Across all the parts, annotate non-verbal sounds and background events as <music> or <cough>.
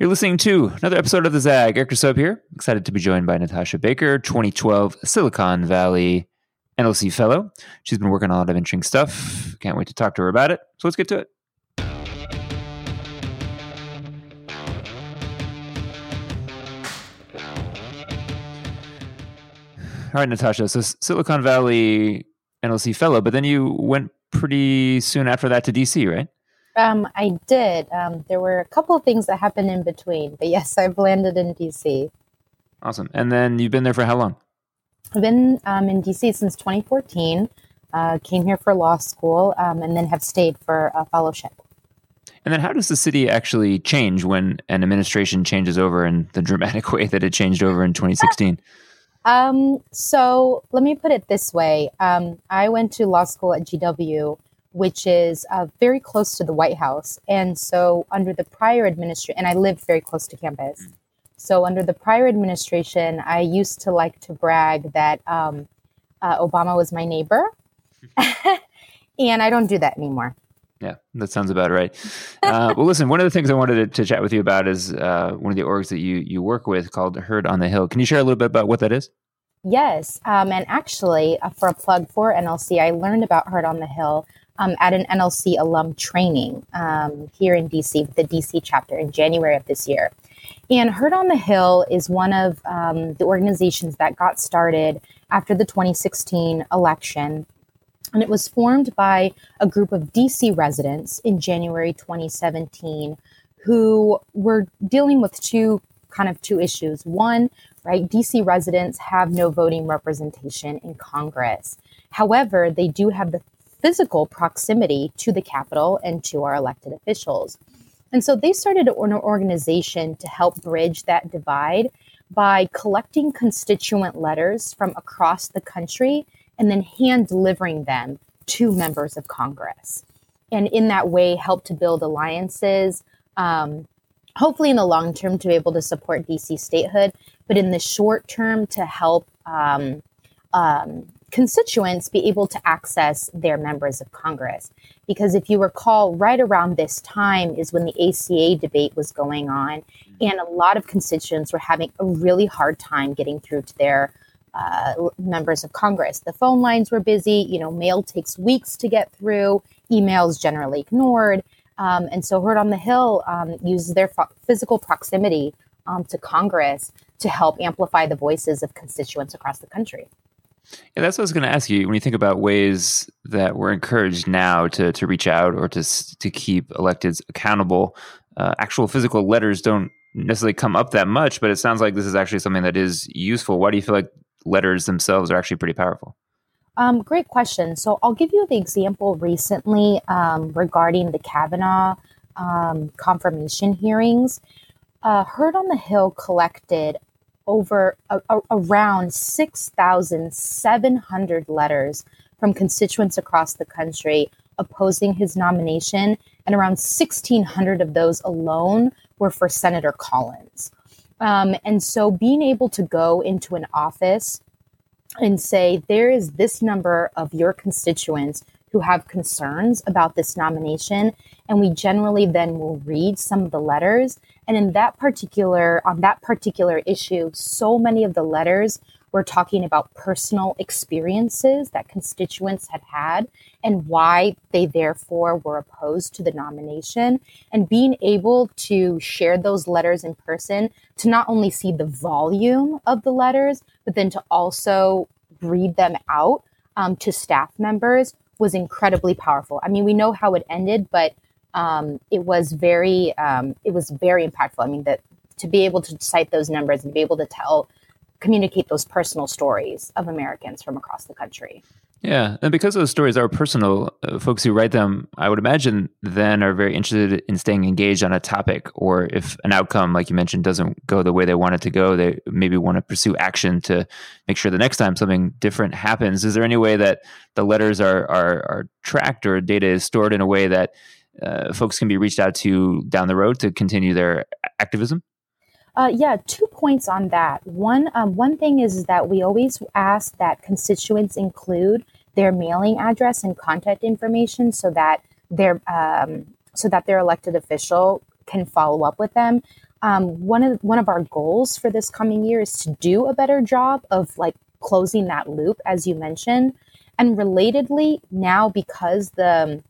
You're listening to another episode of The Zag. Eric Soap here. Excited to be joined by Natasha Baker, 2012 Silicon Valley NLC Fellow. She's been working on a lot of interesting stuff. Can't wait to talk to her about it. So let's get to it. All right, Natasha. So Silicon Valley NLC Fellow, but then you went pretty soon after that to DC, right? Um, I did. Um, there were a couple of things that happened in between, but yes, I've landed in DC. Awesome. And then you've been there for how long? I've been um, in DC since 2014. Uh, came here for law school, um, and then have stayed for a fellowship. And then, how does the city actually change when an administration changes over in the dramatic <laughs> way that it changed over in 2016? <laughs> Um, so let me put it this way: um, I went to law school at GW which is uh, very close to the White House. And so, under the prior administration, and I lived very close to campus. Mm. So, under the prior administration, I used to like to brag that um, uh, Obama was my neighbor. <laughs> and I don't do that anymore. Yeah, that sounds about right. Uh, well, listen, one of the things I wanted to, to chat with you about is uh, one of the orgs that you, you work with called Herd on the Hill. Can you share a little bit about what that is? Yes. Um, and actually, uh, for a plug for NLC, I learned about Herd on the Hill um, at an NLC alum training um, here in DC, the DC chapter in January of this year. And Herd on the Hill is one of um, the organizations that got started after the 2016 election. And it was formed by a group of DC residents in January 2017 who were dealing with two kind of two issues. One, right, DC residents have no voting representation in Congress. However, they do have the physical proximity to the Capitol and to our elected officials. And so they started an organization to help bridge that divide by collecting constituent letters from across the country and then hand delivering them to members of Congress. And in that way, help to build alliances, um, hopefully in the long term to be able to support DC statehood, but in the short term to help um, um, constituents be able to access their members of Congress. Because if you recall, right around this time is when the ACA debate was going on, and a lot of constituents were having a really hard time getting through to their uh, members of Congress. The phone lines were busy, you know, mail takes weeks to get through, emails generally ignored. Um, and so Herd on the Hill um, uses their physical proximity um, to Congress to help amplify the voices of constituents across the country. Yeah, that's what I was going to ask you. When you think about ways that we're encouraged now to to reach out or to to keep electeds accountable, uh, actual physical letters don't necessarily come up that much. But it sounds like this is actually something that is useful. Why do you feel like letters themselves are actually pretty powerful? Um, great question. So I'll give you the example recently um, regarding the Kavanaugh um, confirmation hearings. Uh, Herd on the Hill collected over a, a, around 6,700 letters from constituents across the country opposing his nomination, and around 1,600 of those alone were for Senator Collins. Um, and so being able to go into an office and say, there is this number of your constituents who have concerns about this nomination. And we generally then will read some of the letters. And in that particular, on that particular issue, so many of the letters were talking about personal experiences that constituents had had and why they therefore were opposed to the nomination. And being able to share those letters in person to not only see the volume of the letters, but then to also read them out um, to staff members was incredibly powerful. I mean, we know how it ended, but um, it was very um, it was very impactful. I mean, that to be able to cite those numbers and be able to tell communicate those personal stories of Americans from across the country. Yeah, and because those stories are personal, uh, folks who write them, I would imagine, then are very interested in staying engaged on a topic. Or if an outcome, like you mentioned, doesn't go the way they want it to go, they maybe want to pursue action to make sure the next time something different happens. Is there any way that the letters are are, are tracked or data is stored in a way that uh, folks can be reached out to down the road to continue their activism? Uh, yeah, two points on that. One, um, one thing is that we always ask that constituents include their mailing address and contact information so that their um, so that their elected official can follow up with them. Um, one of one of our goals for this coming year is to do a better job of like closing that loop, as you mentioned. And relatedly, now because the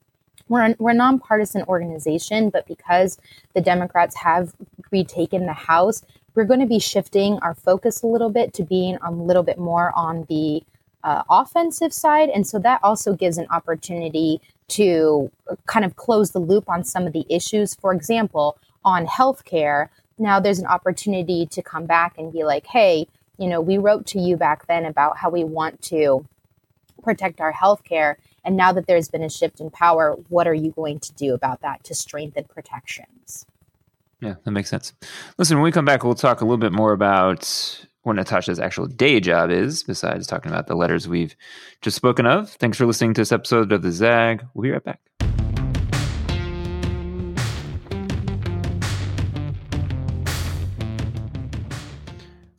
we're, we're a nonpartisan organization, but because the Democrats have retaken the House, we're going to be shifting our focus a little bit to being a little bit more on the uh, offensive side. And so that also gives an opportunity to kind of close the loop on some of the issues. For example, on healthcare, now there's an opportunity to come back and be like, hey, you know, we wrote to you back then about how we want to protect our healthcare. And now that there's been a shift in power, what are you going to do about that to strengthen protections? Yeah, that makes sense. Listen, when we come back, we'll talk a little bit more about what Natasha's actual day job is, besides talking about the letters we've just spoken of. Thanks for listening to this episode of The Zag. We'll be right back.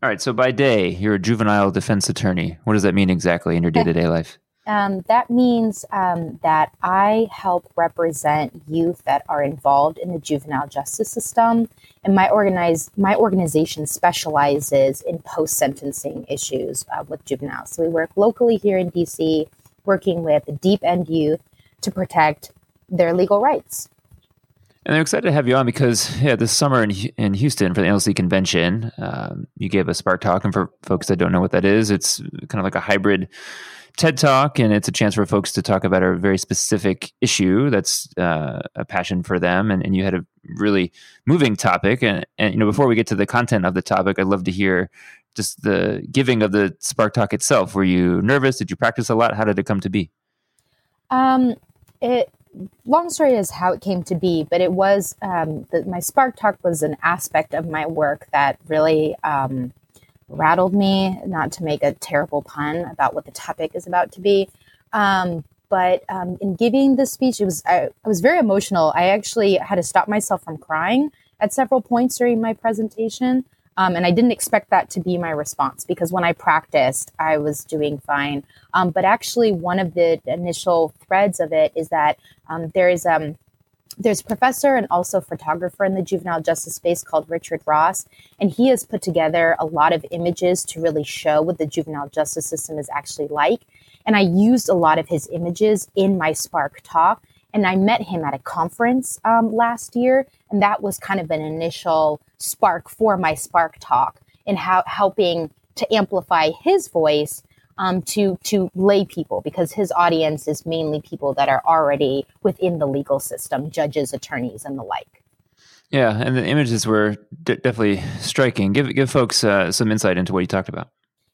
All right, so by day, you're a juvenile defense attorney. What does that mean exactly in your day to day life? Um, that means um, that I help represent youth that are involved in the juvenile justice system, and my organize my organization specializes in post sentencing issues uh, with juveniles. So we work locally here in DC, working with deep end youth to protect their legal rights. And I'm excited to have you on because, yeah, this summer in, in Houston for the NLC convention, um, you gave a Spark Talk. And for folks that don't know what that is, it's kind of like a hybrid TED Talk, and it's a chance for folks to talk about a very specific issue that's uh, a passion for them. And, and, you had a really moving topic. And, and, you know, before we get to the content of the topic, I'd love to hear just the giving of the Spark Talk itself. Were you nervous? Did you practice a lot? How did it come to be? Um, it long story is how it came to be, but it was um, the, my Spark Talk was an aspect of my work that really um, rattled me. Not to make a terrible pun about what the topic is about to be, um, but um, in giving the speech, it was I, I was very emotional. I actually had to stop myself from crying at several points during my presentation. Um, and I didn't expect that to be my response because when I practiced, I was doing fine. Um, but actually, one of the initial threads of it is that um, there is um, there's a professor and also photographer in the juvenile justice space called Richard Ross, and he has put together a lot of images to really show what the juvenile justice system is actually like. And I used a lot of his images in my Spark talk. And I met him at a conference um, last year, and that was kind of an initial spark for my Spark talk in how helping to amplify his voice um, to to lay people because his audience is mainly people that are already within the legal system, judges, attorneys, and the like. Yeah, and the images were d- definitely striking. Give give folks uh, some insight into what you talked about.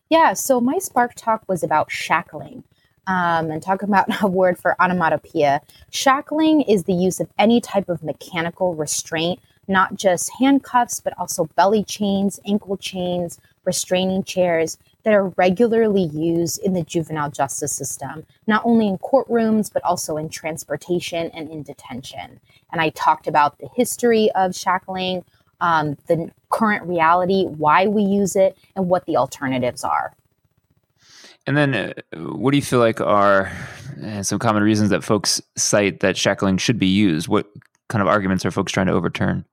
Yeah, so my Spark talk was about shackling um, and talk about a word for onomatopoeia. Shackling is the use of any type of mechanical restraint, not just handcuffs, but also belly chains, ankle chains, restraining chairs that are regularly used in the juvenile justice system, not only in courtrooms, but also in transportation and in detention. And I talked about the history of shackling, um, the current reality, why we use it, and what the alternatives are. And then, uh, what do you feel like are uh, some common reasons that folks cite that shackling should be used? What kind of arguments are folks trying to overturn?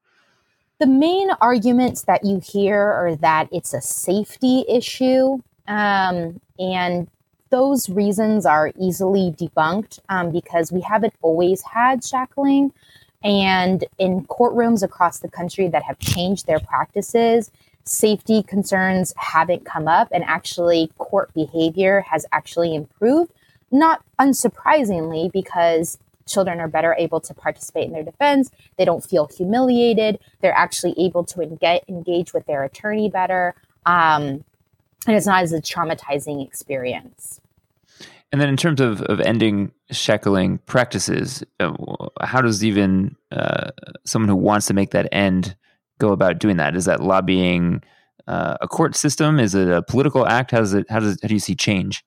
The main arguments that you hear are that it's a safety issue, um, and those reasons are easily debunked um, because we haven't always had shackling. And in courtrooms across the country that have changed their practices, safety concerns haven't come up and actually court behavior has actually improved not unsurprisingly because children are better able to participate in their defense they don't feel humiliated they're actually able to engage, engage with their attorney better um, and it's not as a traumatizing experience and then in terms of, of ending shackling practices uh, how does even uh, someone who wants to make that end go about doing that? Is that lobbying uh, a court system? Is it a political act? How does it? How does how do you see change?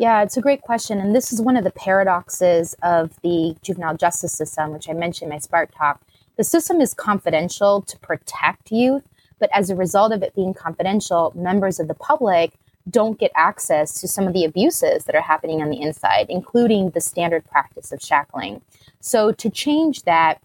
Yeah, it's a great question, and this is one of the paradoxes of the juvenile justice system, which I mentioned in my Spark talk. The system is confidential to protect youth, but as a result of it being confidential, members of the public don't get access to some of the abuses that are happening on the inside, including the standard practice of shackling. So, to change that,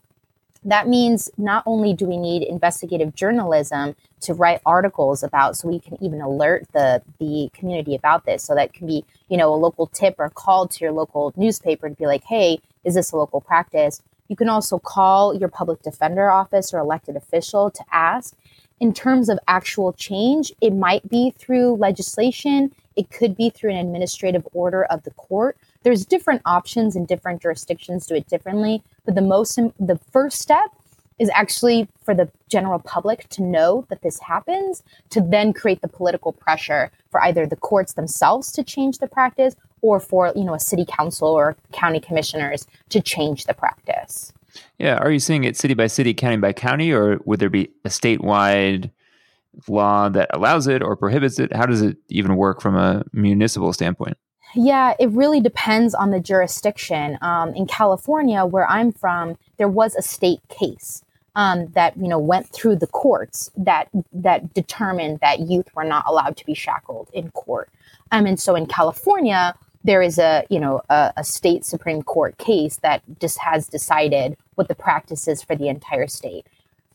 that means not only do we need investigative journalism to write articles about so we can even alert the the community about this. So that can be you know a local tip or call to your local newspaper to be like hey is this a local practice? You can also call your public defender office or elected official to ask. In terms of actual change it might be through legislation. It could be through an administrative order of the court there's different options in different jurisdictions do it differently but the most the first step is actually for the general public to know that this happens to then create the political pressure for either the courts themselves to change the practice or for you know a city council or county commissioners to change the practice. Yeah are you seeing it city by city county by county or would there be a statewide law that allows it or prohibits it? How does it even work from a municipal standpoint yeah, it really depends on the jurisdiction. Um, in California, where I'm from, there was a state case um, that you know went through the courts that that determined that youth were not allowed to be shackled in court. Um, and so in California, there is a you know a, a state supreme court case that just has decided what the practice is for the entire state.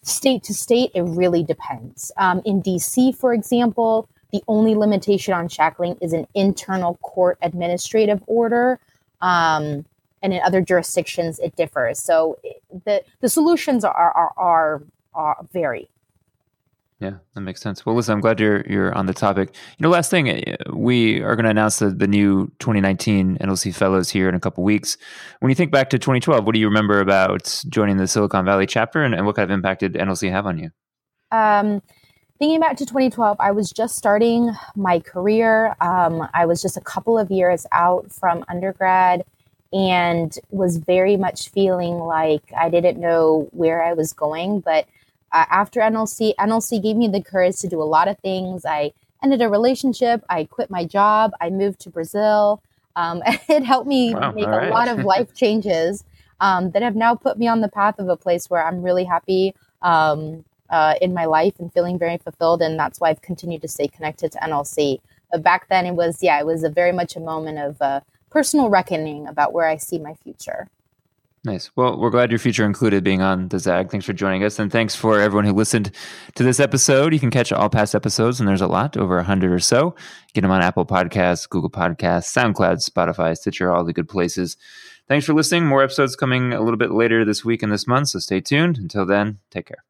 State to state, it really depends. Um, in DC, for example, the only limitation on shackling is an internal court administrative order. Um, and in other jurisdictions, it differs. So the, the solutions are, are, are, are vary. Yeah, that makes sense. Well, listen, I'm glad you're you're on the topic. You know, last thing, eh, we are going to announce the, the new 2019 NLC Fellows here in a couple weeks. When you think back to 2012, what do you remember about joining the Silicon Valley chapter, and, and what kind of impact did NLC have on you? Um, thinking back to 2012, I was just starting my career. Um, I was just a couple of years out from undergrad and was very much feeling like I didn't know where I was going. But uh, after NLC, NLC gave me the courage to do a lot of things. I ended a relationship, I quit my job, I moved to Brazil. Um, <laughs> it helped me wow, make right. a lot of life changes um, that have now put me on the path of a place where I'm really happy. Um, uh, in my life and feeling very fulfilled. And that's why I've continued to stay connected to NLC. But back then, it was, yeah, it was a very much a moment of uh, personal reckoning about where I see my future. Nice. Well, we're glad your future included being on the Zag. Thanks for joining us. And thanks for everyone who listened to this episode. You can catch all past episodes, and there's a lot, over a 100 or so. Get them on Apple Podcasts, Google Podcasts, SoundCloud, Spotify, Stitcher, all the good places. Thanks for listening. More episodes coming a little bit later this week and this month, so stay tuned. Until then, take care.